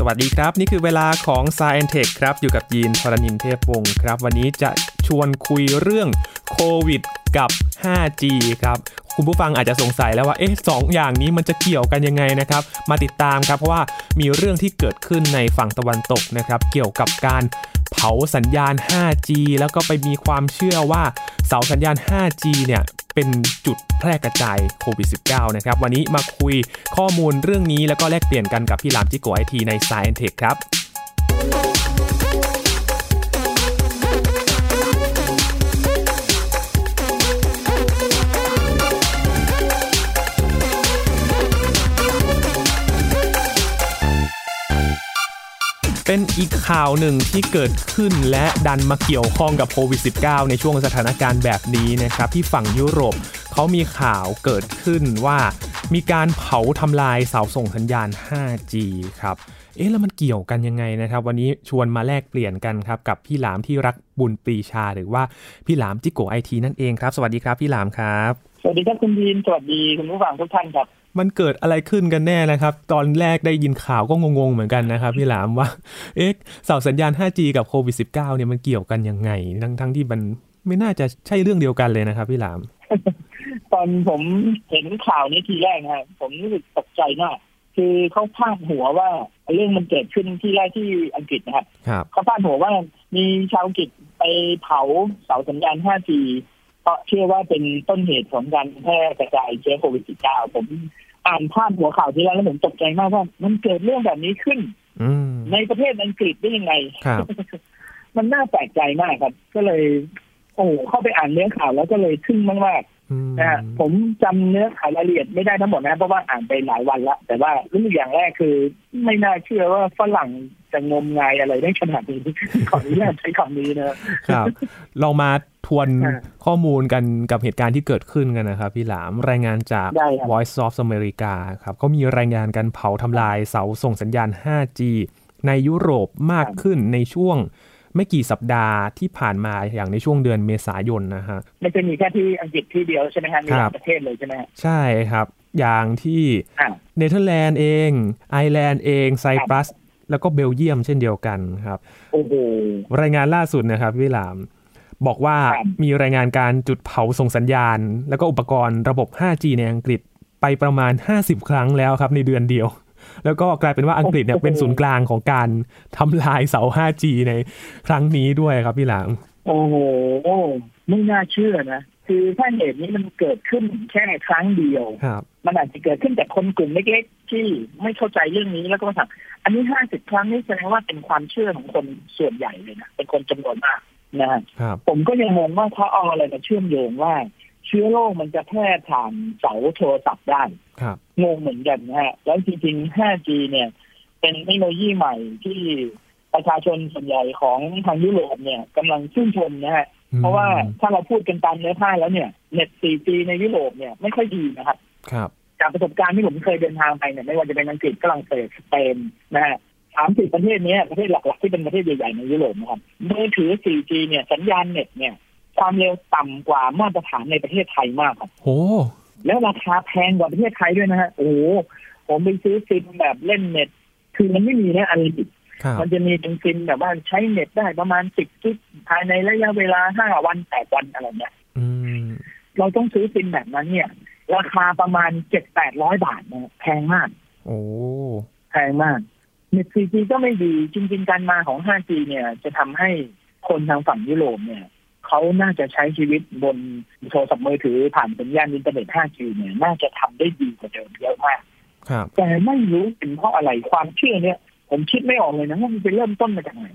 สวัสดีครับ นี่คือเวลาของ s าย e n t e c h ครับ อยู่กับยีนทรณินเทพวงศ์ครับ วันนี้จะชวนคุยเรื่องโควิดกับ 5G ครับ คุณผู้ฟังอาจจะสงสัยแล้วว่า เอ๊ะสองอย่างนี้มันจะเกี่ยวกันยังไงนะครับ มาติดตามครับ เพราะว่ามีเรื่องที่เกิดขึ้นในฝั่งตะวันตกนะครับ เกี่ยวกับการเผาสัญญาณ 5G แล้วก็ไปมีความเชื่อว่าเสาสัญญาณ 5G เนี่ย เป็นจุดแพร่กระจายโควิด -19 นะครับ วันนี้มาคุยข้อมูลเรื่องนี้แล้วก็แลกเปลี่ยนกันกับพี่หลามจิโกไอทีในสายอินเทคครับ เป็นอีกข่าวหนึ่งที่เกิดขึ้นและดันมาเกี่ยวข้องกับโควิด -19 ในช่วงสถานการณ์แบบนี้นะครับที่ฝั่งยุโรปเขามีข่าวเกิดขึ้นว่ามีการเผาทำลายเสาส่งสัญญาณ 5G ครับ เอ๊ะแล้วมันเกี่ยวกันยังไงนะครับ วันนี้ชวนมาแลกเปลี่ยนกันครับกับพี่หลามที่รักบุญปรีชา หรือว่าพี่หลามจิโกไอทีนั่นเองครับ สวัสดีครับพี่หลามครับ สวัสดีครับคุณยีนสวัสดีคุณผู้ฟังทุกท่านครับ มันเกิดอะไรขึ้นกันแน่นะครับ ตอนแรกได้ยินข่าวก็งงๆเหมือนกันนะครับพี่หลามว่า เอ๊ะเสาสัญญาณ 5G กับโควิด -19 เนี่ยมันเกี่ยวกันยังไง ทั้งทั้งที่มันไม่น่าจะใช่เรื่องเดียวกันเลยนะครับพี่หลาม ตอนผมเห็นข่าวนี้ทีแรกนะครับผมรู้สึกตกใจมากคือเขาพาดหัวว่าเรื่องมันเกิดขึ้นที่แรกที่อังกฤษนะครับครับเขาพาดหัวว่ามีชาวอังกฤษไปเผาเสาสัญญาณ 5G เพ ราะเชื่อว่าเป็นต้นเหตุของการแพร่กระจายเชื้อโควิด -19 ผมอ่านพาดหัวข่าวทีแรกแล้วผมตกใจมากว่า มันเกิดเรื่องแบบนี้ขึ้นอืมในประเทศอังกฤษได้ยังไงครับมันน่าแปลกใจมากครับ ก็เลย โอ้โหเข้าไปอ่านเนื้อข่าวแล้วก็เลยทึ่งมากอืมๆนะฮะผมจำเนื้อข่าวรายละเอียดไม่ได้ทั้งหมดนะเพราะว่าอ่านไปหลายวันละแต่ว่ารู้สึกอย่างแรกคือ ไม่น่าเชื่อว่าฝรั่ง จะงมงายอะไรได้ขนาดนี้ขออนุญาตใช้คำนี้นะครับ เรามาทวนอ่าข้อมูลกันกับเหตุการณ์ที่เกิดขึ้นกันนะครับ พี่หลามรายงานจากได้ครับ Voice of America ครับเขามีรายงานการเผาทำลายเสาส่งสัญญาณ 5G ในยุโรปมากขึ้นในช่วงไม่กี่สัปดาห์ที่ผ่านมาอย่างในช่วงเดือนเมษายนนะฮะไม่ใช่มีแค่ที่อังกฤษที่เดียวใช่ไหมฮะครับมีหครัลาบยประเทศเลยใช่ไหมฮะใช่ครับ อย่างที่อ่าเนเธอร์แลนด์เอง ไอร์แลนด์เองไซปรัส แล้วก็เบลเยียมเช่นเดียวกันครับโอ้โหรายงานล่าสุดนะครับพี่หลาม บอกว่าครับมีรายงานการจุดเผาส่งสัญญาณ แล้วก็อุปกรณ์ระบบ 5G ในอังกฤษไปประมาณ 50 ครั้งแล้วครับในเดือนเดียว แล้วก็กลายเป็นว่าอังกฤษเนี่ยเป็นศูนย์กลางของการทำลายเสา 5G ในครั้งนี้ด้วยครับพี่หลามโอ้โหไม่น่าเชื่อนะคือถ้าเหตุนี้มันเกิดขึ้นแค่ครั้งเดียวครับมันอาจจะเกิดขึ้นจากคนกลุ่มเล็กๆที่ไม่เข้าใจเรื่องนี้แล้วก็มาทำ อันนี้ห้าสิบครั้งนี่แสดงว่าเป็นความเชื่อของคนส่วนใหญ่เลยนะเป็นคนจำนวนมากนะฮะครับผมก็ยังงงว่าเขาเอาอะไรมาเชื่อมโยงว่า เชื้อโรคมันจะแพร่ผ่านเสาโทรศัพท์ได้ครับงงเหมือนกันนะฮะแล้วจริงๆ 5G เนี่ย เป็นเทคโนโลยีใหม่ที่ประชาชนส่วนใหญ่ของทางยุโรปเนี่ยกำลังชื่นชมนะฮะเพราะว่าถ้าเราพูดกันตามเนื้อผ้าแล้วเนี่ยเน็ต 4G ในยุโรปเนี่ยไม่ค่อยดีนะครับครับ จากประสบการณ์ที่ผมเคยเดินทางไปเนี่ยไม่ว่าจะเป็นอังกฤษฝรั่งเศสสเปนนะฮะสามสิบประเทศเนี้ยประเทศหลักๆที่เป็นประเทศใหญ่ๆในยุโรปนะครับมือถือ 4G เนี่ยสัญญาณเน็ตเนี่ย ความเร็วต่ำกว่ามาตรฐานในประเทศไทยมากครับโหแล้วราคาแพงกว่าประเทศไทยด้วยนะฮะโอ้โหผมไปซื้อซิมแบบเล่นเน็ต คือมันไม่มีนะ unlimit ครับมันจะมีเป็นซิมแบบว่าใช้เน็ตได้ประมาณสิบกิ๊กภายในระยะเวลาห้าวันแปดวันอะไรเนี่ยอืมเราต้องซื้อซิมแบบนั้นเนี่ย ราคาประมาณเจ็ดแปดร้อยบาทนะแพงมาก โอ้แพงมากเน็ต 4G ก็ไม่ดี จริง ๆ การมาของ 5G เนี่ย จะทำให้คนทางฝั่งยุโรปเนี่ยเขาน่าจะใช้ชีวิตบนโทรศัพท์มือถือผ่านสัญญาณอินเทอร์เน็ต 5G เนี่ย น่าจะทำได้ดีกว่าเดิมเยอะมากครับแต่ไม่รู้เป็นเพราะอะไรความเชื่อเนี่ย ผมคิดไม่ออกเลยนะว่ามันไปเริ่มต้นมาจากไหน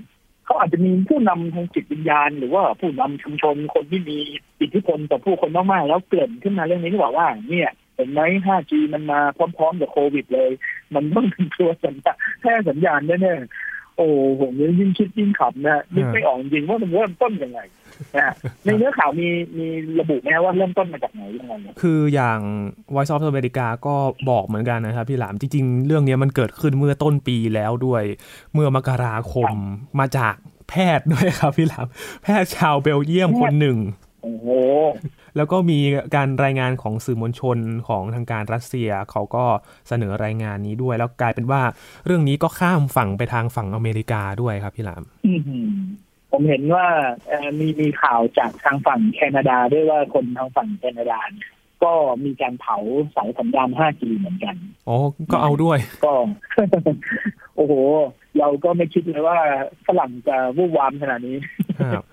เขาอาจจะมีผู้นำทางจิตวิญญาณ หรือว่าผู้นำชุมชนคนที่มีอิทธิพลต่อผู้คนมากๆแล้วเกิดขึ้นมาเรื่องนี้ที่บอกว่า เนี่ยเห็นไหม 5G มันมาพร้อมๆกับโควิดเลย มันต้องเป็นตัวสัญญาแค่สัญญาณแน่ๆ โอ้ผมเลยยิ่งคิดยิ่งขำนะนึกไม่ออกจริงๆว่ามันเริ่มต้นยังไงนะฮะในเนื้อข่าวมีมีระบุไหมฮะว่าเริ่มต้นมาจากไหนยังไงคืออย่าง Voice of America ก็บอกเหมือนกันนะครับพี่หลามจริง ๆ เรื่องนี้มันเกิดขึ้นเมื่อต้นปีแล้วด้วย เมื่อมกราคมมาจากแพทย์ด้วยครับพี่หลามแพทย์ชาวเบลเยียมคนหนึ่ง โอ้โหแล้วก็มีการรายงานของสื่อมวลชนของทางการรัสเซีย เขาก็เสนอรายงานนี้ด้วย แล้วกลายเป็นว่าเรื่องนี้ก็ข้ามฝั่งไปทางฝั่งอเมริกาด้วยครับพี่หลามอื้อหือผมเห็นว่าเอ่อมีมีข่าวจากทางฝั่งแคนาดาด้วยว่าคนทางฝั่งแคนาดาเนี่ยก็มีการเผาสายสัญญาณ 5G เหมือนกันอ๋อก็เอาด้วย ก็ โอ้โห เราก็ไม่คิดเลยว่าฝรั่งจะวู่วามขนาดนี้ครับ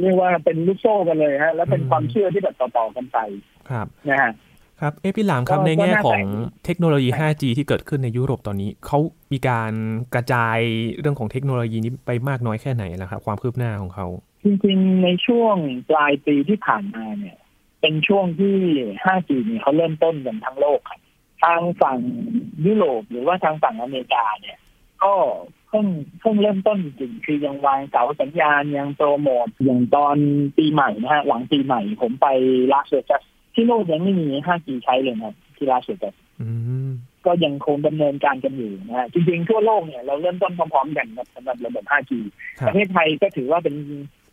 เรียกว่าเป็นลูกโซ่กันเลยฮะ แล้วเป็นอืมความเชื่อที่แบบต่อๆกันไปครับนะฮะครับเอะพี่หลามครับก็ในแง่ก็น่าของแปลกเทคโนโลยี 5G ที่เกิดขึ้นในยุโรปตอนนี้เขามีการกระจายเรื่องของเทคโนโลยีนี้ไปมากน้อยแค่ไหนแล้วครับความคืบหน้าของเขา จริงๆในช่วงปลายปีที่ผ่านมาเนี่ย เป็นช่วงที่ 5G เนี่ยเขาเริ่มต้นกันทั้งโลกครับทางฝั่งยุโรปหรือว่าทางฝั่งอเมริกาเนี่ย ก็เพิ่งเพิ่งเริ่มต้นจริงๆคือยังวางเสาสัญญาณยังโปรโมทอย่างตอนปีใหม่นะฮะหลังปีใหม่ผมไปลาสเวกัสที่โลกยังไม่มี 5G ใช้เลยนะครับที่ลาสเวกัสอืมก็ยังคงดำเนินการกันอยู่นะฮะจริงๆทั่วโลกเนี่ยเราเริ่มต้นพร้อมๆกันครับสำหรับระบบ 5G ครัปบระเทศไทยก็ถือว่าเป็น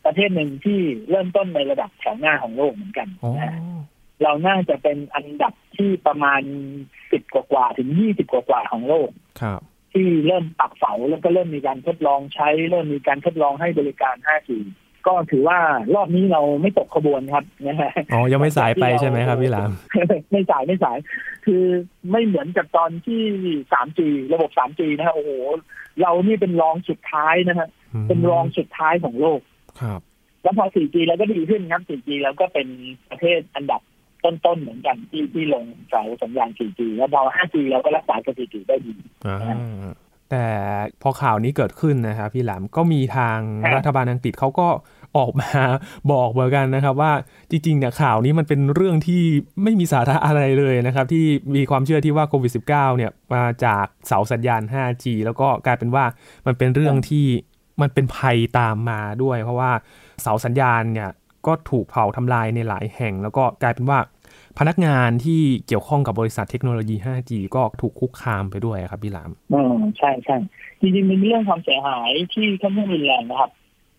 ประเทศหนึ่งที่เริ่มต้นในระดับแถวหน้าของโลกเหมือนกันอ๋อนะฮะเราน่าจะเป็นอันดับที่ประมาณสิบกว่าๆถึงยี่สิบกว่าๆของโลกครับ ที่เริ่มปักเสาแล้วก็เริ่มมีการทดลองใช้ เริ่มมีการทดลองให้บริการ 5G ก็ถือว่ารอบนี้เราไม่ตกขบวนครับนะฮะอ๋อ ยังไม่สายไปใช่ไหมครับพี่หลาม ไม่สายไม่สาย คือไม่เหมือนกับตอนที่ 3G ระบบ 3G นะฮะโอ้โห เรานี่เป็นรองสุดท้ายนะฮะเป็นรองสุดท้ายของโลก ครับ แล้วพอ 4G เราก็ดีขึ้นครับ 4G เราก็เป็นประเทศอันดับ ต้นๆเหมือนกันที่ที่ลงเสาสัญญาณ 4G แล้วพอ 5G เราก็รักษาสถิติได้ดีอ่าแต่พอข่าวนี้เกิดขึ้นนะครับพี่หลามก็มีทางครับรัฐบาลอังกฤษเขาก็ออกมาบอกเหมือนกันนะครับ ว่าจริงๆเนี่ยข่าวนี้มันเป็นเรื่องที่ไม่มีสาระอะไรเลยนะครับ ที่มีความเชื่อที่ว่าโควิด -19 เนี่ยมาจากเสาสัญญาณ 5G แล้วก็กลายเป็นว่ามันเป็นเรื่องที่มันเป็นภัยตามมาด้วย เพราะว่าเสาสัญญาณเนี่ยก็ถูกเผาทำลายในหลายแห่ง แล้วก็กลายเป็นว่า พนักงานที่เกี่ยวข้องกับบริษัทเทคโนโลยี 5G ก็ถูกคุกคามไปด้วยครับพี่หลามอ๋อใช่ใช่จริงๆเป็นเรื่องความเสียหายที่ค่อนข้างรุนแรงนะครับ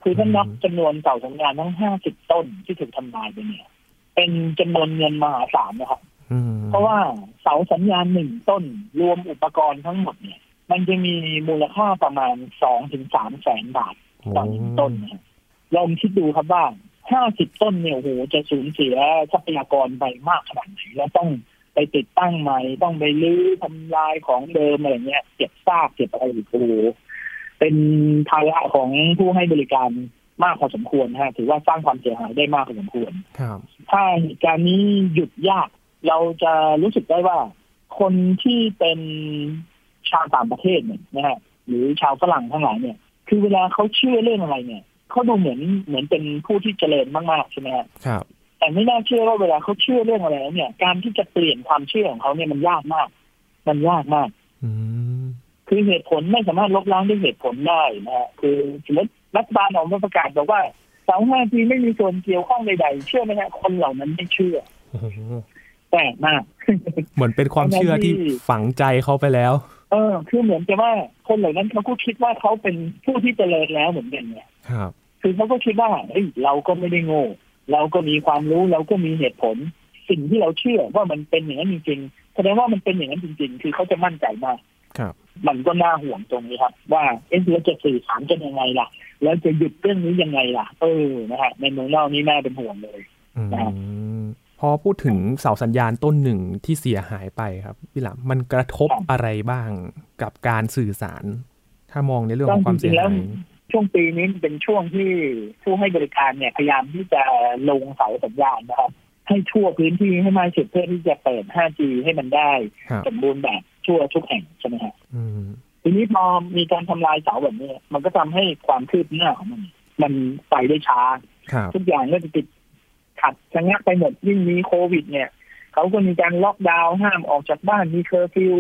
คือถ้านับจำนวนเสาสัญญาณทั้ง 50 ต้นที่ถูกทำลายไปเนี่ย เป็นจำนวนเงินมหาศาลนะครับอืมเพราะว่าเสาสัญญาณหนึ่งต้นรวมอุปกรณ์ทั้งหมดเนี่ย มันจะมีมูลค่าประมาณสองถึงสามแสนบาทต่อหนึ่งต้นนะฮะลองคิดดูครับว่า ห้าสิบต้นเนี่ยโอ้โหจะสูญเสียทรัพยากรไปมากขนาดไหนแล้วต้องไปติดตั้งใหม่ต้องไปรื้อทำลายของเดิมอะไรเงี้ยเก็บซากเก็บอะไรอีกโอ้โหเป็นภาระของผู้ให้บริการมากพอสมควรนะฮะถือว่าสร้างความเสียหายได้มากพอสมควรครับถ้าเหตุการณ์นี้หยุดยาก เราจะรู้สึกได้ว่า คนที่เป็นชาวต่างประเทศเนี่ยนะฮะหรือชาวฝรั่งทั้งหลายเนี่ย คือเวลาเขาเชื่อเรื่องอะไรเนี่ย เขาดูเหมือนเหมือนเป็นผู้ที่เจริญมากๆใช่ไหมฮะครับ แต่ไม่น่าเชื่อว่าเวลาเขาเชื่อเรื่องอะไรแล้วเนี่ย การที่จะเปลี่ยนความเชื่อของเขาเนี่ยมันยากมาก มันยากมากอืมคือเหตุผลไม่สามารถลบล้างด้วยเหตุผลได้นะฮะคือสมมติรัฐบาลออกมาประกาศบอกว่าเสาห้าทีไม่มีส่วนเกี่ยวข้องใดๆเชื่อไหมฮะคนเหล่านั้นไม่เชื่อโอ้โหแปลกมากเหมือนเป็นความเชื่อที่ฝังใจเขาไปแล้ว เออ คือเหมือนกับว่าคนเหล่านั้นเขาก็คิดว่าเขาเป็นผู้ที่เจริญแล้วเหมือนกันเนี่ย ครับคือเขาก็คิดว่าเอ้ยเราก็ไม่ได้โง่ เราก็มีความรู้เราก็มีเหตุผล สิ่งที่เราเชื่อว่ามันเป็นอย่างนั้นจริงๆแสดงว่ามันเป็นอย่างนั้นจริง ๆ คือเขาจะมั่นใจมากครับ มันก็น่าห่วงตรงนี้ครับ ว่าเอ๊ะเราจะสื่อสารกันยังไงล่ะ แล้วจะหยุดเรื่องนี้ยังไงล่ะ เออนะฮะในเมืองนอกนี่น่าเป็นห่วงเลยอืมครับพอพูดถึงเสาสัญญาณต้นหนึ่งที่เสียหายไปครับพี่หลามมันกระทบอะไรบ้างกับการสื่อสาร ถ้ามองในเรื่องของความเสียหาย ช่วงปีนี้มันเป็นช่วงที่ผู้ให้บริการเนี่ยพยายามที่จะลงเสาสัญญาณนะครับ ให้ทั่วพื้นที่ให้มากที่สุดเพื่อที่จะเปิด 5G ให้มันได้ครับสมบูรณ์แบบทั่วทุกแห่งใช่ไหมฮะอืมทีนี้พอมีการทำลายเสาแบบนี้ มันก็ทำให้ความคืบหน้าของมัน มันไปได้ช้าครับทุกอย่างก็จะติดขัดชะงักไปหมดยิ่งมีโควิด เนี่ยเขาก็มีการล็อกดาวน์ห้ามออกจากบ้านมีเคอร์ฟิว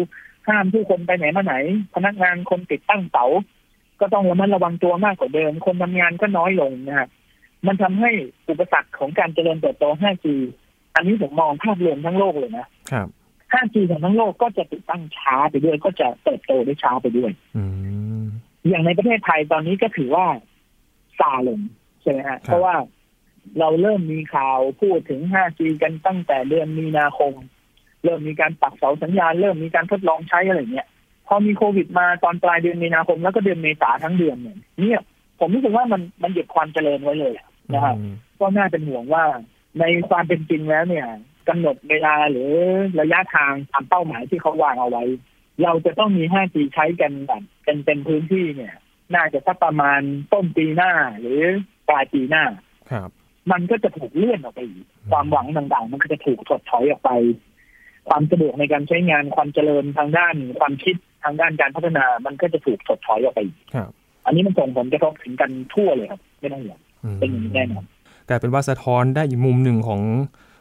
ห้ามผู้คนไปไหนมาไหน พนักงานคนติดตั้งเสา ก็ต้องระมัดระวังตัวมากกว่าเดิม คนทำงานก็น้อยลงนะฮะมันทำให้อุปสรรคของการเจริญเติบโต 5G อันนี้ผมมองภาพรวมทั้งโลกเลยนะ ครับ 5G ของทั้งโลกก็จะติดตั้งช้าไปด้วย ก็จะเติบโตได้ช้าไปด้วยอืมอย่างในประเทศไทยตอนนี้ก็ถือว่าซาลงใช่ไหมฮะ เพราะว่าเราเริ่มมีข่าวพูดถึง 5G กันตั้งแต่เดือนมีนาคม เริ่มมีการปักเสาสัญญาณ เริ่มมีการทดลองใช้อะไรเงี้ย พอมีโควิดมาตอนปลายเดือนมีนาคมแล้วก็เดือนเมษาทั้งเดือนเนี่ยเนี่ยผมรู้สึกว่ามันมันหยุดความเจริญไว้เลยนะครับอืมก็น่าเป็นห่วงว่าในความเป็นจริงแล้วเนี่ยกำหนดเวลาหรือระยะทางตามเป้าหมายที่เขาวางเอาไว้ เราจะต้องมี 5G ใช้กันแบบเป็นเต็มพื้นที่เนี่ย น่าจะสักประมาณต้นปีหน้าหรือปลายปีหน้าครับ มันก็จะถูกเลื่อนออกไปอีกความหวังต่างๆ มันก็จะถูกถดถอยออกไป ความสะดวกในการใช้งานความเจริญทางด้านความคิดทางด้านการพัฒนา มันก็จะถูกถดถอยออกไปอีกครับอันนี้มันส่งผลกระทบถึงกันทั่วเลยครับไม่ต้องห่วงอืมเป็นอย่างนี้แน่นอนแต่เป็นว่าสะท้อนได้อีกมุมหนึ่งของ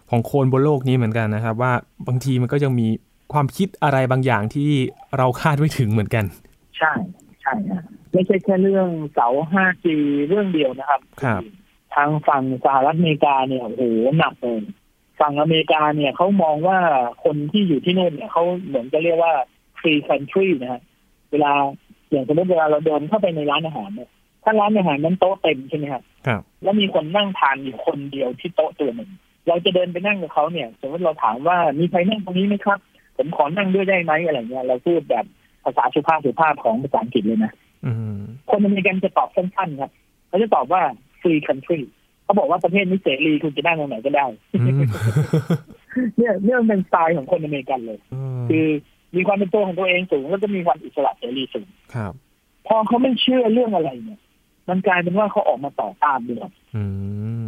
ของคนบนโลกนี้เหมือนกันนะครับ ว่าบางทีมันก็ยังมีความคิดอะไรบางอย่างที่เราคาดไม่ถึงเหมือนกัน ใช่ใช่ฮะไม่ใช่แค่เรื่องเสา 5G เรื่องเดียวนะครับครับ ทางฝั่งสหรัฐอเมริกาเนี่ยโอ้โหหนักเลย ฝั่งอเมริกาเนี่ยเขามองว่าคนที่อยู่ที่นู่นเนี่ยเขาเหมือนจะเรียกว่า free country นะฮะเวลาอย่างสมมติเวลาเราเดินเข้าไปในร้านอาหารเนี่ยถ้าร้านอาหารนั้นโต๊ะเต็มใช่ไหมครับครับ แล้วมีคนนั่งทานอยู่คนเดียวที่โต๊ะตัวหนึ่งเราจะเดินไปนั่งกับเขาเนี่ย สมมติเราถามว่ามีใครนั่งตรงนี้ไหมครับ ผมขอนั่งด้วยได้ไหมอะไรเงี้ยเราพูดแบบภาษาสุภาพสุภาพของภาษาอังกฤษเลยนะอืมคนอเมริกันจะตอบสั้นๆครับเขาจะตอบว่า free country เขาบอกว่าประเทศนี้เสรีคุณจะนั่งตรงไหนก็ได้อืมเนี่ยเนี่ยมันเป็นสไตล์ของคนอเมริกันเลยอืมคือมีความเป็นตัวของตัวเองสูงแล้วก็มีความอิสระเสรีสูงครับ พอเขาไม่เชื่อเรื่องอะไรเนี่ย มันกลายเป็นว่าเขาออกมาต่อต้านด้วยอืม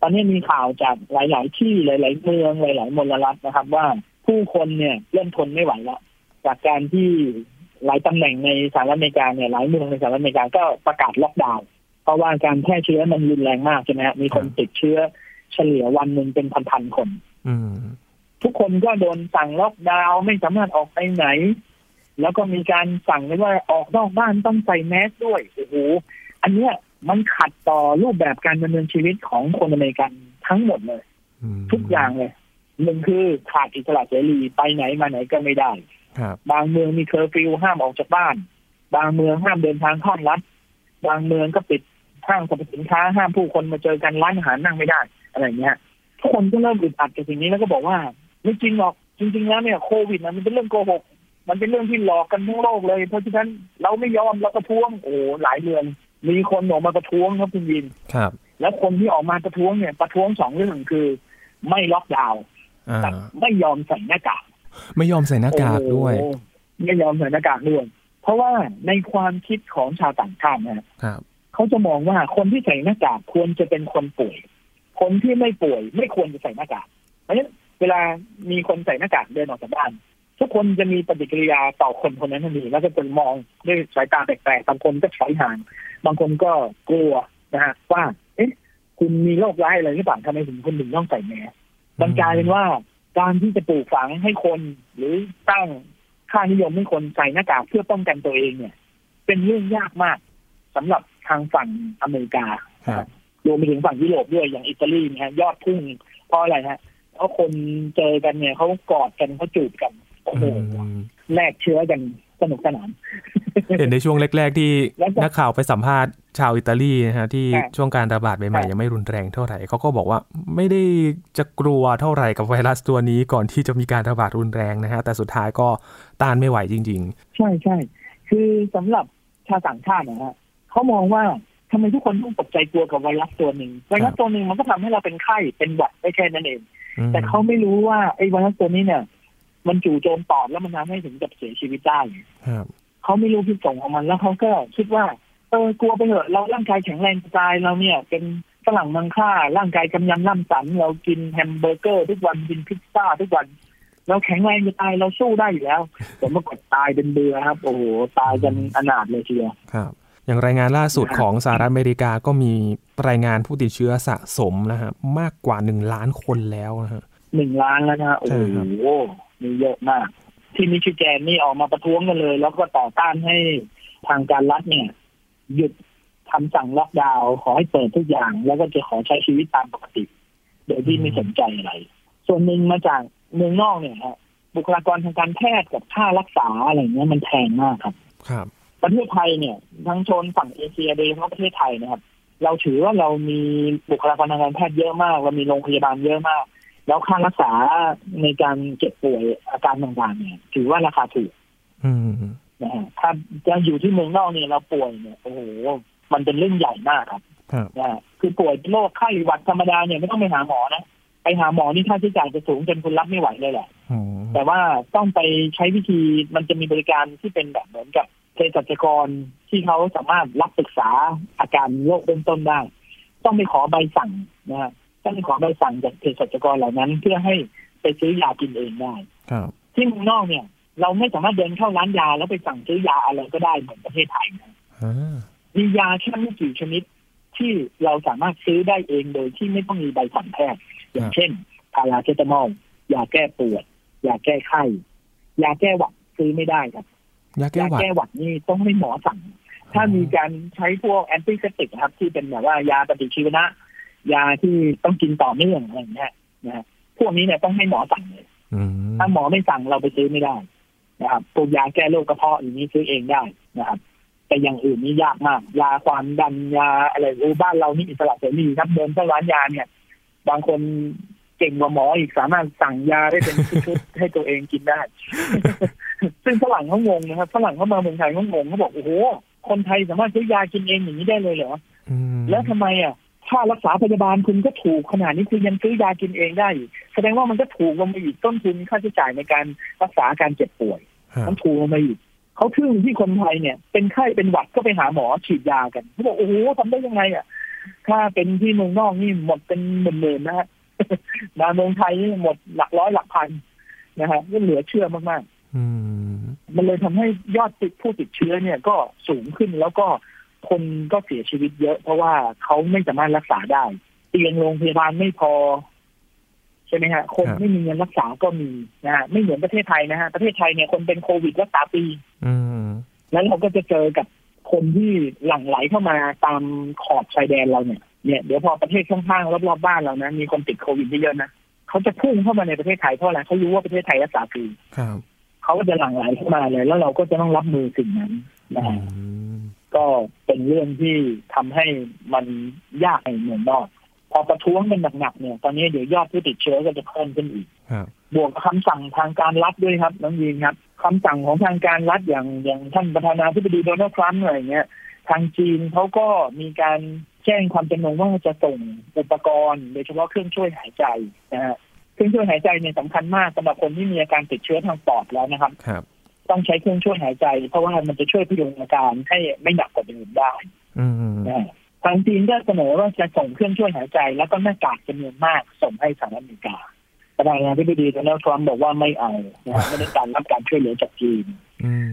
ตอนนี้มีข่าวจากหลาย ๆ ที่หลาย ๆ เมืองหลาย ๆ มลรัฐนะครับ ว่าผู้คนเนี่ยเริ่มทนไม่ไหวแล้วจากการที่หลายตำแหน่งในสหรัฐอเมริกาเนี่ยหลายเมืองในสหรัฐอเมริกาก็ประกาศล็อกดาวน์ เพราะว่าการแพร่เชื้อมันรุนแรงมากใช่ไหมฮะมีคนติดเชื้อเฉลี่ยวันหนึ่งเป็นพันๆคน อืมทุกคนก็โดนสั่งล็อกดาวน์ไม่สามารถออกไปไหน แล้วก็มีการสั่งเลยว่าออกนอกบ้านต้องใส่แมสก์ด้วยโอ้โหอันเนี้ยมันขัดต่อรูปแบบการดำเนินชีวิตของคนอเมริกันทั้งหมดเลยอืมทุกอย่างเลยหนึ่งคือขาดอิสระเสรีไปไหนมาไหนก็ไม่ได้ครับบางเมืองมีเคอร์ฟิวห้ามออกจากบ้าน บางเมืองห้ามเดินทางข้ามรัฐ บางเมืองก็ปิด ห้างสรรพสินค้าห้ามผู้คนมาเจอกันร้านอาหารนั่งไม่ได้ อะไรอย่างเงี้ยทุกคนก็เริ่มอึดอัดกับสิ่งนี้แล้วก็บอกว่า ไม่จริงหรอกจริง ๆ แล้วเนี่ยโควิดนะมันเป็นเรื่องโกหกมันเป็นเรื่องที่หลอกกันทั้งโลกเลย เพราะฉะนั้นเราไม่ยอมเราประท้วงโอ้หลายเดือน มีคนออกมาประท้วงครับคุณยินครับ แล้วคนที่ออกมาประท้วงเนี่ยประท้วงสองเรื่องคือ ไม่ล็อกดาวน์อ่ากับไม่ยอมใส่หน้ากากไม่ยอมใส่หน้ากากด้วยโอ้ไม่ยอมใส่หน้ากากด้วย เพราะว่าในความคิดของชาวต่างชาตินะฮะครับ เขาจะมองว่าคนที่ใส่หน้ากากควรจะเป็นคนป่วย คนที่ไม่ป่วย ไม่ควรจะใส่หน้ากาก เพราะฉะนั้นเวลามีคนใส่หน้ากากเดินออกจากบ้าน ทุกคนจะมีปฏิกิริยาต่อคนคนนั้นทันทีแล้วก็จะมองด้วยสายตาแปลกๆบางคนก็ถอยห่าง บางคนก็กลัวนะฮะว่า เอ๊ะ คุณมีโรคร้ายอะไรหรือเปล่าทำไมถึงคุณถึงต้องใส่แมสมันกลายเป็นว่าการที่จะปลูกฝังให้คนหรือตั้งค่านิยมให้คนใส่หน้ากากเพื่อป้องกันตัวเองเนี่ย เป็นเรื่องยากมากสำหรับ ทางฝั่งอเมริกาครับรวมไปถึงฝั่งยุโรปด้วยอย่างอิตาลีนะฮะยอดพุ่งเพราะอะไรฮะเพราะคนเจอกันเนี่ยเขากอดกันเขาจูบกันโอ้โหอืมแลกเชื้อกันสนุกสนานเห็นในช่วงแรก ๆ ที่แล้วก็นักข่าวไปสัมภาษณ์ชาวอิตาลีนะฮะที่ค่ะช่วงการระบาดใหม่ค่ะๆยังไม่รุนแรงเท่าไหร่เขาก็บอกว่าไม่ได้จะกลัวเท่าไหร่กับไวรัสตัวนี้ก่อนที่จะมีการระบาดรุนแรงนะฮะแต่สุดท้ายก็ต้านไม่ไหวจริงใช่ใช่คือสำหรับชาวต่างชาตินะฮะ เขามองว่าทำไมทุกคนต้องตกใจกลัวกับไวรัสตัวหนึ่งไวรัสตัวหนึ่งมันก็ทำให้เราเป็นไข้เป็นหวัดได้แค่นั้นเองๆอืมแต่เขาไม่รู้ว่าไอ้ไวรัสตัวนี้เนี่ย มันจู่โจมปอดแล้วมันทำให้ถึงกับเสียชีวิตได้ครับเขาไม่รู้พิษสงของมันแล้วเขาก็คิดว่าเออกลัวไปเถอะเราร่างกายแข็งแรงจะตายเราเนี่ย เป็นฝรั่งมังค่า ร่างกายกำยำล่ำสัน เรากินแฮมเบอร์เกอร์ทุกวันกินพิซซ่าทุกวัน เราแข็งแรงจะตายเราสู้ได้อยู่แล้วแต่เมื่อกดตายเป็นเบือครับ โอ้โหตายกันอนาถเลยทีเดียวครับ อย่างรายงานล่าสุดของสหรัฐอเมริกาก็มีรายงานผู้ติดเชื้อสะสมนะฮะมากกว่าหนึ่งล้านคนแล้วนะฮะหนึ่งล้านแล้วนะฮะโอ้ใช่โหครับมีเยอะมาก ที่มิชิแกนนี่ออกมาประท้วงกันเลย แล้วก็ต่อต้านให้ทางการรัฐเนี่ย หยุดคำสั่งล็อกดาวน์ขอให้เปิดทุกอย่าง แล้วก็จะขอใช้ชีวิตตามปกติ โดยที่ไม่สนใจอะไร ส่วนหนึ่งมาจากเมืองนอกเนี่ยฮะบุคลากรทางการแพทย์กับค่ารักษาอะไรเงี้ยมันแพงมากครับ ครับ ประเทศไทยเนี่ย ทั้งโซนฝั่งเอเชียโดยเฉพาะประเทศไทยนะครับ เราถือว่าเรามีบุคลากรทางการแพทย์เยอะมาก เรามีโรงพยาบาลเยอะมาก แล้วค่ารักษาในการเจ็บป่วยอาการต่างๆเนี่ย ถือว่าราคาถูกอืมนะฮะถ้าจะอยู่ที่เมืองนอกเนี่ยเราป่วยเนี่ยโอ้โหมันเป็นเรื่องใหญ่มากครับครับนะฮะคือป่วยโรคไข้หวัดธรรมดาเนี่ยไม่ต้องไปหาหมอนะไปหาหมอนี่ค่าใช้จ่ายจะสูงจนคุณรับไม่ไหวเลยแหละอ๋อแต่ว่าต้องไปใช้วิธีมันจะมีบริการที่เป็นแบบเหมือนกับ เภสัชกรที่เขาสามารถรับปรึกษาอาการโรคเบื้องต้นได้ ต้องไปขอใบสั่งนะฮะต้องไปขอใบสั่งจากเภสัชกรเหล่านั้น เพื่อให้ไปซื้อยากินเองได้ครับที่เมืองนอกเนี่ย เราไม่สามารถเดินเข้าร้านยาแล้วไปสั่งซื้อยาอะไรก็ได้เหมือนประเทศไทยนะอ่ามียาแค่ไม่กี่ชนิดที่เราสามารถซื้อได้เองโดยที่ไม่ต้องมีใบสั่งแพทย์อย่างเช่นพาราเซตามอลยาแก้ปวดยาแก้ไข้ยาแก้หวัดซื้อไม่ได้ครับ ยาแก้ยาหวัดแก้หวัดนี่ต้องให้หมอสั่ง ถ้ามีการใช้พวกแอนติเซปติกครับ ที่เป็นแบบว่ายาปฏิชีวนะ ยาที่ต้องกินต่อเนื่องอะไรอย่างเงี้ยนะฮะพวกนี้เนี่ยต้องให้หมอสั่งเลยอืมถ้าหมอไม่สั่งเราไปซื้อไม่ได้นะครับพวกยาแก้โรคกระเพาะอย่างนี้ซื้อเองได้นะครับ แต่อย่างอื่นนี่ยากมาก ยาความดันยาอะไรโอ้บ้านเรานี่อิสระเสรีครับเดินเข้าร้านยาเนี่ย บางคนเก่งกว่าหมออีกสามารถสั่งยาได้เป็นชุดๆให้ตัวเองกินได้ ซึ่งฝรั่งเขางงนะครับฝรั่งเขามาเมืองไทยเขางงเขาบอกโอ้โหคนไทยสามารถซื้อยากินเองอย่างนี้ได้เลยเหรออืมแล้วทำไมอะค่ารักษาพยาบาลคุณก็ถูกขนาดนี้คุณยังซื้อยากินเองได้อีกแสดงว่ามันก็ถูกลงมาอีกต้นทุนค่าใช้จ่ายในการรักษาอาการเจ็บป่วยครับมันถูกลงมาอีกเขาทึ่งที่คนไทยเนี่ย เป็นไข้เป็นหวัดก็ไปหาหมอฉีดยากันเขาบอกโอ้โหทำได้ยังไงอะถ้าเป็นที่เมืองนอกนี่หมดเป็นหมื่นๆนะฮะมาเมืองไทยนี่หมดหลักร้อยหลักพันนะฮะก็เหลือเชื่อมากๆอื มมันเลยทำให้ยอดติดผู้ติดเชื้อเนี่ยก็สูงขึ้นแล้วก็คนก็เสียชีวิตเยอะ เพราะว่าเขาไม่สามารถรักษาได้ เตียงโรงพยาบาลไม่พอ ใช่ไหมฮะ คนครับไม่มีเงินรักษาก็มีนะฮะไม่เหมือนประเทศไทยนะฮะประเทศไทยเนี่ยคนเป็นโควิดรักษาฟรีอืมแล้วเราก็จะเจอกับคนที่หลั่งไหลเข้ามาตามขอบชายแดนเราเนี่ยเนี่ยเดี๋ยวพอประเทศข้างๆรอบๆบ้านเรานะมีคนติดโควิดเยอะๆนะเขาจะพุ่งเข้ามาในประเทศไทยเพราะอะไรเขารู้ว่าประเทศไทยรักษาฟรีครับ เขาก็จะหลั่งไหลเข้ามาเลย แล้วเราก็จะต้องรับมือสิ่งนั้นนะอืฮะมก็เป็นเรื่องที่ทำให้มันยากในเมืองนอก พอประท้วงเป็นหนักๆเนี่ย ตอนนี้เดี๋ยวยอดผู้ติดเชื้อก็จะเพิ่มขึ้นอีกครับบวกกับคำสั่งทางการรัฐด้วยครับน้องยีนครับคำสั่งของทางการรัฐอย่างอย่างท่านประธานาธิบดีโดนัลด์ทรัมป์อะไรเงี้ย ทางจีนเขาก็มีการแจ้งความจำนงว่าจะส่งอุปกรณ์ โดยเฉพาะเครื่องช่วยหายใจนะฮะ เครื่องช่วยหายใจเนี่ยสำคัญมากสำหรับคนที่มีอาการติดเชื้อทางปอดแล้วนะครับ ครับ ต้องใช้เครื่องช่วยหายใจ เพราะว่ามันจะช่วยพยุงอาการให้ไม่หนักกว่าเดิมได้อืมนะฮะทางจีนก็เสนอว่าจะส่งเครื่องช่วยหายใจ แล้วก็หน้ากากจำนวนมากส่งให้สหรัฐอเมริกาประธานาธิบดีโดนัลด์ทรัมป์บอกว่าไม่เอานะฮะไม่ได้การรับการช่วยเหลือจากจีนอืม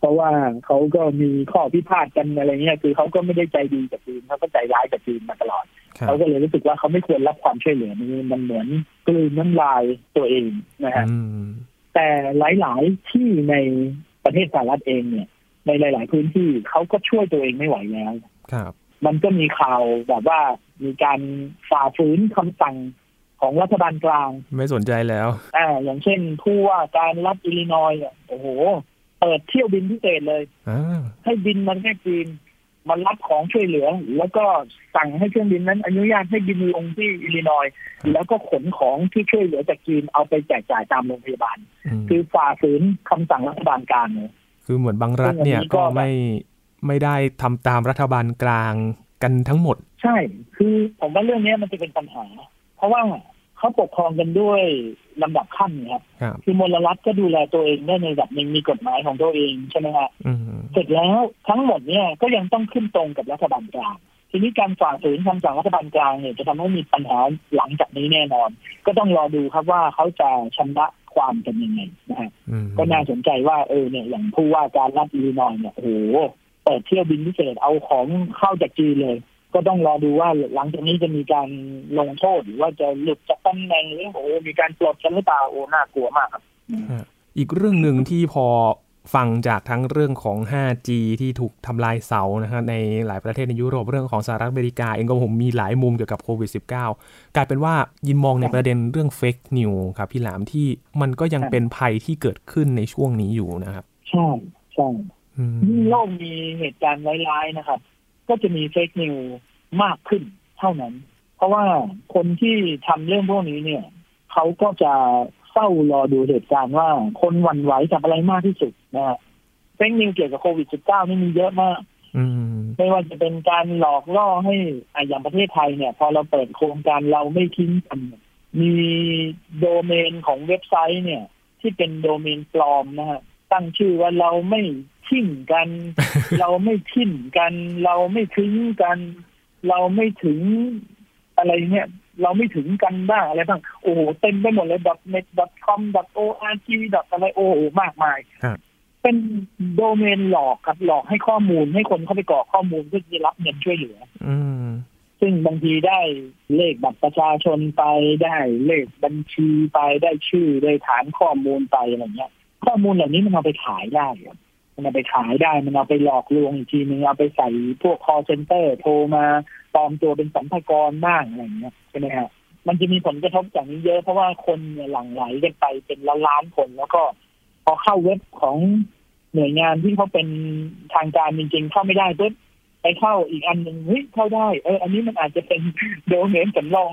เพราะว่าเขาก็มีข้อพิพาทกันอะไรเงี้ยคือเขาก็ไม่ได้ใจดีกับจีนเขาก็ใจร้ายกับจีนมาตลอดครับ เขาก็เลยรู้สึกว่าเขาไม่ควรรับความช่วยเหลือนี้มันเหมือนกลืนน้ำลายตัวเองนะฮะอืมแต่หลาย ๆ ที่ในประเทศสหรัฐเองเนี่ย ในหลาย ๆ พื้นที่เขาก็ช่วยตัวเองไม่ไหวแล้วครับ มันก็มีข่าวแบบว่ามีการฝ่าฝืนคำสั่งของรัฐบาลกลาง ไม่สนใจแล้วอ่าอย่างเช่นผู้ว่าการรัฐอิลลินอยส์อะโอ้โห เปิดเที่ยวบินพิเศษเลยอ่าให้บินมาแค่จีน มารับของช่วยเหลือ แล้วก็สั่งให้เครื่องบินนั้น อนุญาตให้บินลงที่อิลลินอยส์แล้วก็ขนของที่ช่วยเหลือจากจีนเอาไปแจกจ่ายตามโรงพยาบาลมคือฝ่าฝืนคำสั่งรัฐบาลกลางเลยคือเหมือนบางรัฐเนี่ยซึ่งอันนี้ก็ก็ไม่ไม่ได้ทำตามรัฐบาลกลางกันทั้งหมด ใช่ คือผมว่าเรื่องนี้มันจะเป็นปัญหา เพราะว่า เขาปกครองกันด้วยลำดับขั้นครับครับ คือมลรัฐก็ดูแลตัวเองได้ในระดับหนึ่งมีกฎหมายของตัวเองใช่ไหมฮะอืมเสร็จแล้วทั้งหมดเนี่ยก็ยังต้องขึ้นตรงกับรัฐบาลกลางทีนี้การฝ่าฝืนคำสั่งรัฐบาลกลางเนี่ยจะทำให้มีปัญหาหลังจากนี้แน่นอน ก็ต้องรอดูครับว่าเขาจะชำระความกันยังไงนะฮะอืมก็น่าสนใจว่าเออเนี่ยอย่างผู้ว่าการรัฐอิลลินอยส์เนี่ยโอ้โหเปิดเที่ยวบินพิเศษเอาของเข้าจากจีนเลย ก็ต้องรอดูว่าหลังจากนี้จะมีการลงโทษหรือว่าจะหลุดจากตำแหน่งหรือโอ้โหมีการปลดกันหรือเปล่าโอ้น่ากลัวมากครับอีกเรื่องหนึ่งที่พอฟังจากทั้งเรื่องของ 5G ที่ถูกทำลายเสานะฮะในหลายประเทศในยุโรปเรื่องของสหรัฐอเมริกา เองก็ผมมีหลายมุมเกี่ยวกับโควิด -19 กลายเป็นว่ายินมองในประเด็นเรื่องเฟกนิวครับพี่หลามที่มันก็ยังเป็นภัยที่เกิดขึ้นในช่วงนี้อยู่นะครับ ใช่ใช่อืมยิ่งโลกมีเหตุการณ์ร้ายๆนะครับ ก็จะมีเฟกนิวมากขึ้นเท่านั้น เพราะว่าคนที่ทำเรื่องพวกนี้เนี่ย เขาก็จะเฝ้ารอดูเหตุการณ์ว่าคนหวั่นไหวกับอะไรมากที่สุดนะฮะเฟกนิวเกี่ยวกับโควิด -19 นี่มีเยอะมากอืมไม่ว่าจะเป็นการหลอกล่อให้อะอย่างประเทศไทยเนี่ย พอเราเปิดโครงการเราไม่ทิ้งกันเนี่ยมีโดเมนของเว็บไซต์เนี่ย ที่เป็นโดเมนปลอมนะฮะตั้งชื่อว่าเราไม่ ทิ้งกัน เราไม่ทิ้งกัน เราไม่ทิ้งกัน เราไม่ถึงอะไรเนี่ยเราไม่ถึงกันบ้างอะไรบ้างโอ้โหเต็มไปหมดเลย .net .com .org อะไรโอ้โหมากมายครับเป็นโดเมนหลอกครับหลอกให้ข้อมูลให้คนเข้าไปกรอกข้อมูลเพื่อจะรับเงินช่วยเหลือ อืมซึ่งบางทีได้เลขบัตรประชาชนไปได้เลขบัญชีไปได้ชื่อได้ฐานข้อมูลไปอะไรเงี้ย ข้อมูลเหล่านี้มันเอาไปขายได้ครับ มันเอาไปขายได้ มันเอาไปหลอกลวงอีกทีนึงเอาไปใส่พวก call center โทรมาปลอมตัวเป็นสัมภากรบ้างอะไรเงี้ยใช่ไหมฮะมันจะมีผลกระทบจากนี้เยอะเพราะว่าคนเนี่ยหลั่งไหลกันไปเป็นล้านล้านๆคนแล้วก็ พอเข้าเว็บของหน่วยงานที่เขาเป็นทางการจริงๆเข้าไม่ได้ปุ๊บไปเข้าอีกอันหนึ่งเฮ้ยเข้าได้ เออ อันนี้มันอาจจะเป็นโดเมนสำรอง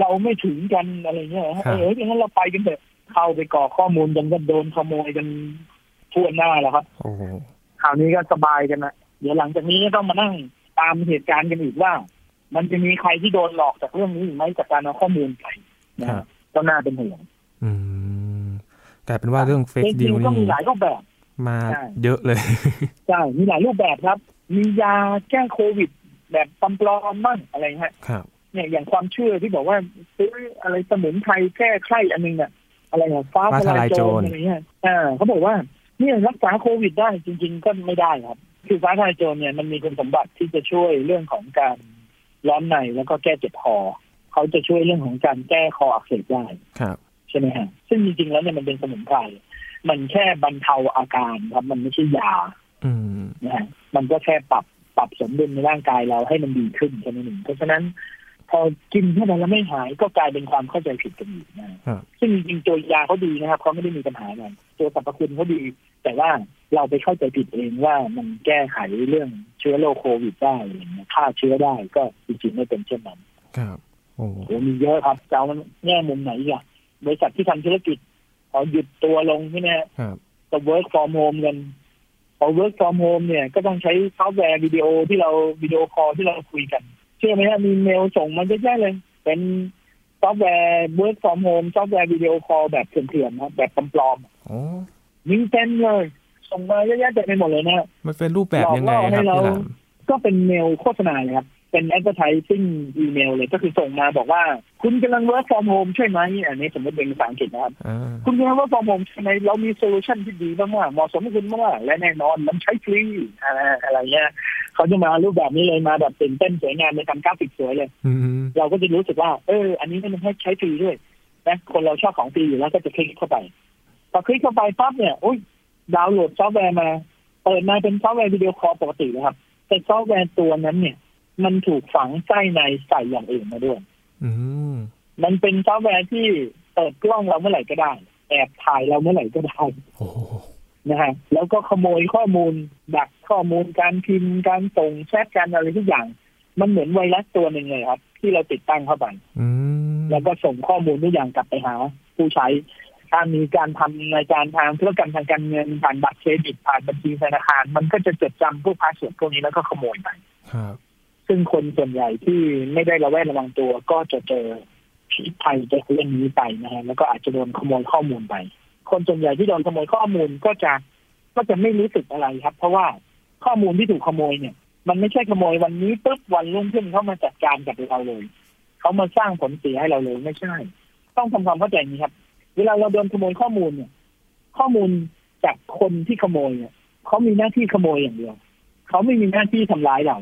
เราไม่ถึงกันอะไรเงี้ยเอบอเฮ้ยงั้นเราไปกันเถอะเข้าไปกรอกข้อมูลกันก็โดนขโมยกัน ทั่วหน้าแล้วครับโอ้โหคราวนี้ก็สบายกันนะเดี๋ยวหลังจากนี้ก็ต้องมานั่งตามเหตุการณ์กันอีกว่า มันจะมีใครที่โดนหลอกจากเรื่องนี้อีกไหมจากการเอาข้อมูลไปนะครับก็น่าเป็นห่วงอืมกลายเป็นว่าเรื่องเฟกจดิริงวๆก็นี่มีหลายรูปแบบ มาใช่เยอะเลยใช่มีหลายรูปแบบครับ มียาแก้โควิด แบบปลอมๆมั่งอะไรฮะครับเนี่ยอย่างความเชื่อที่บอกว่าซื้ออะไรสมุนไพรแก้ไข้อันนึงเนี่ยอะไรเนี่ยฟ้าฟ้าททลาลายยโจโจรรอะไรเงี้ยอ่าเขาบอกว่า เนี่ยรักษาโควิดได้จริง ๆ ก็ไม่ได้ครับ คือฟ้าทลายโจรเนี่ยมันมีคุณสมบัติที่จะช่วยเรื่องของการร้อนในแล้วก็แก้เจ็บคอเขาจะช่วยเรื่องของการแก้คออักเสบได้ครับใช่ไหมฮะซึ่งจริงๆแล้วเนี่ยมันเป็นสมุนไพรมันแค่บรรเทาอาการครับ มันไม่ใช่ยา อืมนะฮะมันก็แค่ปรับปรับสมดุลในร่างกายเราให้มันดีขึ้นแค่นั้นเองเพราะฉะนั้นพอกินเข้าไปแล้วไม่หายก็กลายเป็นความเข้าใจผิดกันอีกนะฮะครับซึ่งจริงๆตัวยาเขาดีนะครับเขาไม่ได้มีปัญหาอะไร ตัวสรรพคุณเขาดี แต่ว่าเราไปเข้าใจผิดเองว่ามันแก้ไขเรื่องเชื้อโรคโควิดได้อะไรเงี้ยฆ่าเชื้อได้ก็จริงๆไม่เป็นเช่นนั้น ครับโอ้โอ้มีเยอะครับจะเอาแง่มุมไหนอะบริษัทที่ทำธุรกิจพอหยุดตัวลงใช่ไหมฮะครับก็ work from home กันพอ work from home เนี่ยก็ต้องใช้ซอฟต์แวร์วิดีโอที่เราวิดีโอคอลที่เราคุยกัน เชื่อไหมฮะมีเมลส่งมาเยอะแยะเลย เป็นซอฟต์แวร์ work from home ซอฟต์แวร์วิดีโอคอลแบบเถื่อนๆนะแบบปลอมโอ้ๆมีเต็มเลย ส่งมาเยอะแยะเต็มไปหมดเลยนะมันเป็นรูปแบบยังไงหลอกล่อให้ครับเราพี่หลามก็เป็นเมลโฆษณาเลยครับเป็น advertising อีเมลเลยก็คือส่งมาบอกว่า คุณกำลัง work from home ใช่ไหมอันนี้สมมติเป็นภาษาอังกฤษนะครับอ่าคุณ work from home ใช่ไหมเรามี solution ที่ดีมากๆเหมาะสมกับคุณมากๆและแน่นอนมันใช้ฟรีอะไรอะไรเงี้ยเขาจะมารูปแบบนี้เลยมาแบบตื่นเต้นสวยงามในทำกราฟิกสวยเลยอืมเราก็จะรู้สึกว่า เออ อันนี้มันให้ใช้ฟรีด้วยนะคนเราชอบของฟรีอยู่แล้วก็จะคลิกเข้าไป พอคลิกเข้าไปปั๊บเนี่ยโอ้ยดาวน์โหลดซอฟต์แวร์มา เปิดมาเป็นซอฟต์แวร์วิดีโอคอลปกติเลยครับ แต่ซอฟต์แวร์ตัวนั้นเนี่ย มันถูกฝังไส้ในใส่อย่างอื่นมาด้วยอืมมันเป็นซอฟต์แวร์ที่เปิดกล้องเราเมื่อไหร่ก็ได้ แอบถ่ายเราเมื่อไหร่ก็ได้โอ้โหนะฮะแล้วก็ขโมยข้อมูล ดักข้อมูลการพิมพ์การส่งแชทการอะไรทุกอย่าง มันเหมือนไวรัสตัวหนึ่งเลยครับ ที่เราติดตั้งเข้าไปอืมแล้วก็ส่งข้อมูลทุกอย่างกลับไปหา ผู้ใช้ ถ้ามีการทำในการทางธุรกรรมทางการเงินผ่านบัตรเครดิตผ่านบัญชีธนาคาร มันก็จะจดจำพวก password พวกนี้แล้วก็ขโมยไปครับซึ่งคนส่วนใหญ่ที่ไม่ได้ระแวดระวังตัวก็จะเจอพิษภัยจากเรื่องนี้ไปนะฮะแล้วก็อาจจะโดนขโมยข้อมูลไป คนส่วนใหญ่ที่โดนขโมยข้อมูลก็จะก็จะไม่รู้สึกอะไรครับ เพราะว่าข้อมูลที่ถูกขโมยเนี่ย มันไม่ใช่ขโมยวันนี้ปุ๊บวันรุ่งขึ้นเขามาจัดการกับเราเลยเขามาสร้างผลเสียให้เราเลยไม่ใช่ ต้องทำความเข้าใจอย่างนี้ครับ เวลาเราโดนขโมยข้อมูลเนี่ย ข้อมูลจากคนที่ขโมยเนี่ยเขามีหน้าที่ขโมยอย่างเดียวเขาไม่มีหน้าที่ทำร้ายเรา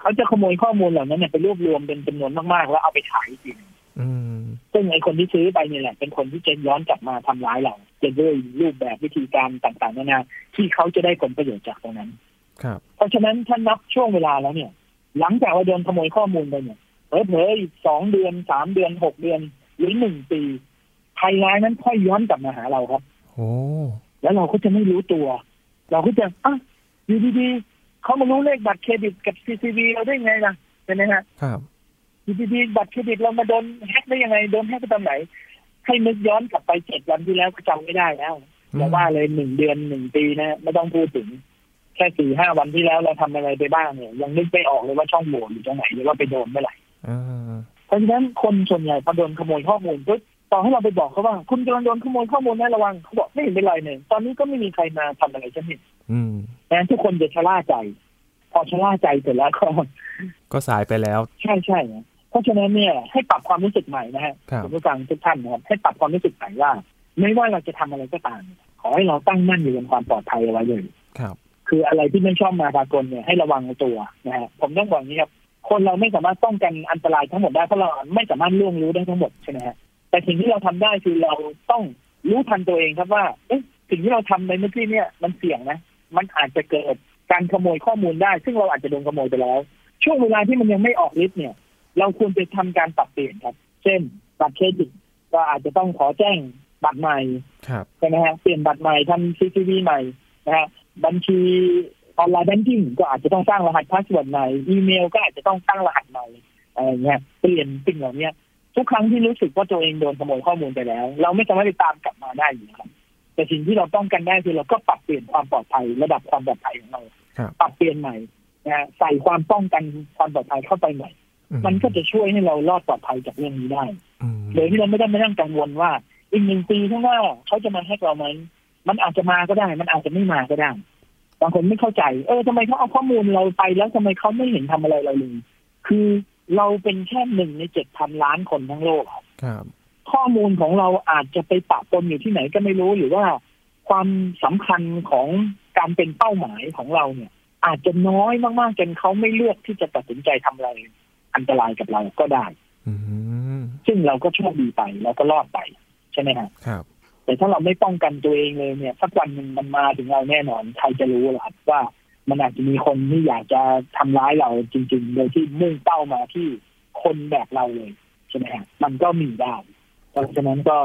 เขาจะขโมยข้อมูลเหล่านั้นเนี่ยไปรวบรวมเป็นจำนวนมากๆ แล้วเอาไปขายอีกทีหนึ่งอืมซึ่งไอ้คนที่ซื้อไปเนี่ยแหละเป็นคนที่จะย้อนกลับมาทำร้ายเราจะด้วยรูปแบบวิธีการต่างๆนานาที่เขาจะได้ผลประโยชน์จากตรงนั้น ครับ เพราะฉะนั้นถ้านับช่วงเวลาแล้วเนี่ย หลังจากเราโดนขโมยข้อมูลไปเนี่ยเผลอๆอีกสองเดือนสามเดือนหกเดือนหรือหนึ่งปี ภัยร้ายนั้นค่อยย้อนกลับมาหาเราครับ โอ้แล้วเราก็จะไม่รู้ตัว เราก็จะอะอยู่ดีๆเขามารู้เลขบัตรเครดิตกับ CCV เราได้ไงล่ะใช่ไหมฮะครับ CCV บัตรเครดิตเรามาโดนแฮกได้ยังไงโดนแฮกไปตอนไหน ให้นึกย้อนกลับไปเจ็ดวันที่แล้วก็จำไม่ได้แล้วอย่าว่าเลยหนึ่งเดือนหนึ่งปีนะไม่ต้องพูดถึง แค่สี่ห้าวันที่แล้วเราทำอะไรไปบ้างเนี่ยยังนึกไม่ออกเลยว่าช่องโหว่อยู่ตรงไหนหรือว่าไปโดนเมื่อไหร่อ่าเพราะฉะนั้นคนส่วนใหญ่พอโดนขโมยข้อมูลปุ๊บ ต่อให้เราไปบอกเขาว่า คุณกำลังโดนขโมยข้อมูลนะระวังเขาบอกไม่เห็นเป็นไรเนี่ยตอนนี้ก็ไม่มีใครมาทำอะไรฉันนี่อืมนะทุกคนจะชะล่าใจ พอชะล่าใจเสร็จแล้วก็ก็สายไปแล้ว ใช่ใช่นะเพราะฉะนั้นเนี่ยให้ปรับความรู้สึกใหม่นะฮะครับคุณผู้ฟังทุกท่านนะครับให้ปรับความรู้สึกใหม่ว่า ไม่ว่าเราจะทำอะไรก็ตามขอให้เราตั้งมั่นอยู่บนความปลอดภัยเอาไว้เลยครับ คืออะไรที่ไม่ชอบมาพากลเนี่ยให้ระวังในตัวนะฮะผมต้องบอกอย่างนี้ครับคนเราไม่สามารถป้องกันอันตรายทั้งหมดได้เพราะเราไม่สามารถล่วงรู้ได้ทั้งหมดใช่ไหมฮะ แต่สิ่งที่เราทำได้คือเราต้องรู้ทันตัวเองครับว่าเอ๊ะสิ่งที่เราทำในเมื่อกี้เนี่ยมันเสี่ยงนะ มันอาจจะเกิดการขโมยข้อมูลได้ ซึ่งเราอาจจะโดนขโมยไปแล้ว ช่วงเวลาที่มันยังไม่ออกฤทธิ์เนี่ย เราควรจะทำการปรับเปลี่ยนครับ เช่นบัตรเครดิตก็อาจจะต้องขอแจ้งบัตรใหม่ครับใช่ไหมฮะเปลี่ยนบัตรใหม่ทำ CCV ใหม่นะฮะบัญชี online banking ก็อาจจะต้องสร้างรหัส password ใหม่อีเมลก็อาจจะต้องตั้งรหัสใหม่อะไรเงี้ยเปลี่ยนสิ่งเหล่านี้ ทุกครั้งที่รู้สึกว่าตัวเองโดนขโมยข้อมูลไปแล้ว เราไม่สามารถไปตามกลับมาได้อยู่ครับ แต่สิ่งที่เราป้องกันได้คือเราก็ปรับเปลี่ยนความปลอดภัยระดับความปลอดภัยของเราครับปรับเปลี่ยนใหม่นะฮะใส่ความป้องกันความปลอดภัยเข้าไปใหม่ มันก็จะช่วยให้เรารอดปลอดภัยจากเรื่องนี้ได้อืมโดยที่เราไม่ต้องมานั่งกังวลว่าอีกหนึ่งปีข้างหน้าเขาจะมาแฮกเราไหมมันอาจจะมาก็ได้ มันอาจจะไม่มาก็ได้บางคนไม่เข้าใจ เออทำไมเขาเอาข้อมูลเราไปแล้วทำไมเขาไม่เห็นทำอะไรเราเลย คือ เราเป็นแค่หนึ่งในเจ็ดพันล้านคนทั้งโลกครับครับ ข้อมูลของเราอาจจะไปปะปนอยู่ที่ไหนก็ไม่รู้หรือว่าความสำคัญของการเป็นเป้าหมายของเราเนี่ย อาจจะน้อยมากๆจนเขาไม่เลือกที่จะตัดสินใจทำอะไร อันตรายกับเราก็ได้อืมซึ่งเราก็โชคดีไปเราก็รอดไป ใช่ไหมฮะครับ แต่ถ้าเราไม่ป้องกันตัวเองเลยเนี่ยสักวันหนึ่งมันมาถึงเราแน่นอนใครจะรู้ล่ะครับว่า มันอาจจะมีคนที่อยากจะทำร้ายเราจริง ๆ โดยที่มุ่งเป้ามาที่คนแบบเราเลยใช่ไหมฮะมันก็มีได้เพราะฉะนั้นก็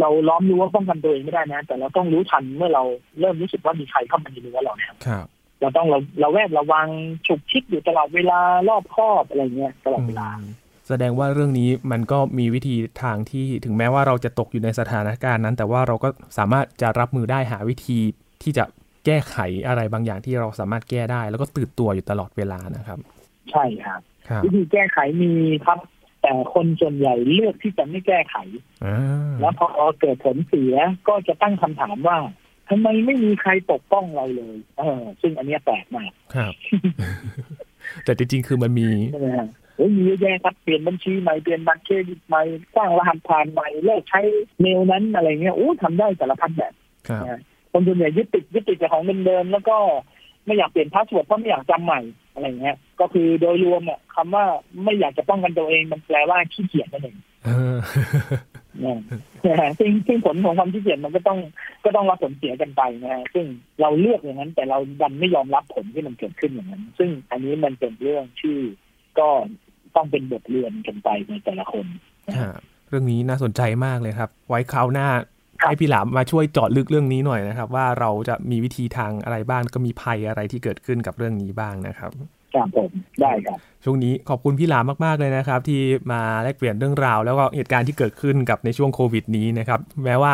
เราล้อมรู้ว่าป้องกันตัวเองไม่ได้นะ แต่เราต้องรู้ทันเมื่อเราเริ่มรู้สึกว่ามีใครเข้ามาในรั้วเราเนี่ยครับเราต้องเราเราแวดระวังฉุกคิดอยู่ตลอดเวลารอบคอบอะไรเงี้ยตลอดเวลาอืมแสดงว่าเรื่องนี้มันก็มีวิธีทางที่ถึงแม้ว่าเราจะตกอยู่ในสถานการณ์นั้น แต่ว่าเราก็สามารถจะรับมือได้หาวิธีที่จะ แก้ไขอะไรบางอย่างที่เราสามารถแก้ได้ แล้วก็ตื่นตัวอยู่ตลอดเวลานะครับ ใช่ครับครับวิธีแก้ไขมีครับ แต่คนส่วนใหญ่เลือกที่จะไม่แก้ไขอ่าแล้วพอเกิดผลเสียก็จะตั้งคำถามว่าทำไมไม่มีใครปกป้องเราเลย เออ ซึ่งอันเนี้ยแปลกมากครับ แต่จริงๆ คือมันมีใช่ไหมฮะโอ้ยมีเยอะแยะครับเปลี่ยนบัญชีใหม่เปลี่ยนบัตรเครดิตใหม่สร้างรหัสผ่านใหม่เลิกใช้เมลนั้นอะไรเงี้ยโอ้ทำได้แต่ละพันแบบ ครับคนส่วนใหญ่ยึดติดยึดติดกับของเดิมๆแล้วก็ไม่อยากเปลี่ยน password เพราะไม่อยากจำใหม่อะไรเงี้ย ก็คือโดยรวมเนี่ยคำว่าไม่อยากจะป้องกันตัวเองมันแปลว่าขี้เกียจนั่นเองเออนะฮะซึ่งซึ่งผลของความขี้เกียจมันก็ต้องก็ต้องรับผลเสียกันไปนะฮะซึ่งเราเลือกอย่างนั้น แต่เราดันไม่ยอมรับผลที่มันเกิดขึ้นอย่างนั้น ซึ่งอันนี้มันเป็นเรื่องที่ก็ต้องเป็นบทเรียนกันไปในแต่ละคนครับเรื่องนี้น่าสนใจมากเลยครับ ไว้คราวหน้าครับ ให้พี่หลามมาช่วยเจาะลึกเรื่องนี้หน่อยนะครับ ว่าเราจะมีวิธีทางอะไรบ้างก็มีภัยอะไรที่เกิดขึ้นกับเรื่องนี้บ้างนะครับครับผมได้ครับช่วงนี้ขอบคุณพี่หลามมาก ๆ เลยนะครับ ที่มาแลกเปลี่ยนเรื่องราว แล้วก็เหตุการณ์ที่เกิดขึ้นกับในช่วงโควิดนี้นะครับ แม้ว่า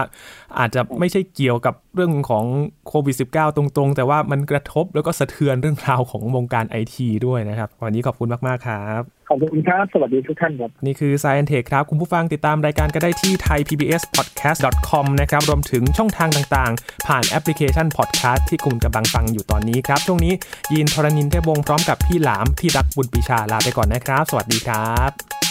อาจจะไม่ใช่เกี่ยวกับเรื่องของโควิด -19 ตรงๆ แต่ว่ามันกระทบแล้วก็สะเทือนเรื่องราวของวงการไอทีด้วยนะครับ วันนี้ขอบคุณมาก ๆ ครับ ขอบคุณครับ สวัสดีทุกท่านครับ นี่คือ Science Tech ครับ คุณผู้ฟังติดตามรายการก็ได้ที่ thaipbspodcast.com นะครับ รวมถึงช่องทางต่างๆ ผ่านแอปพลิเคชัน podcast ที่คุณกำลังฟังอยู่ตอนนี้ครับ ช่วงนี้ยินทรณินเทพวงศ์พร้อมกับพี่หลามพี่รักบุญปีชาลาไปก่อนนะครับ สวัสดีครับ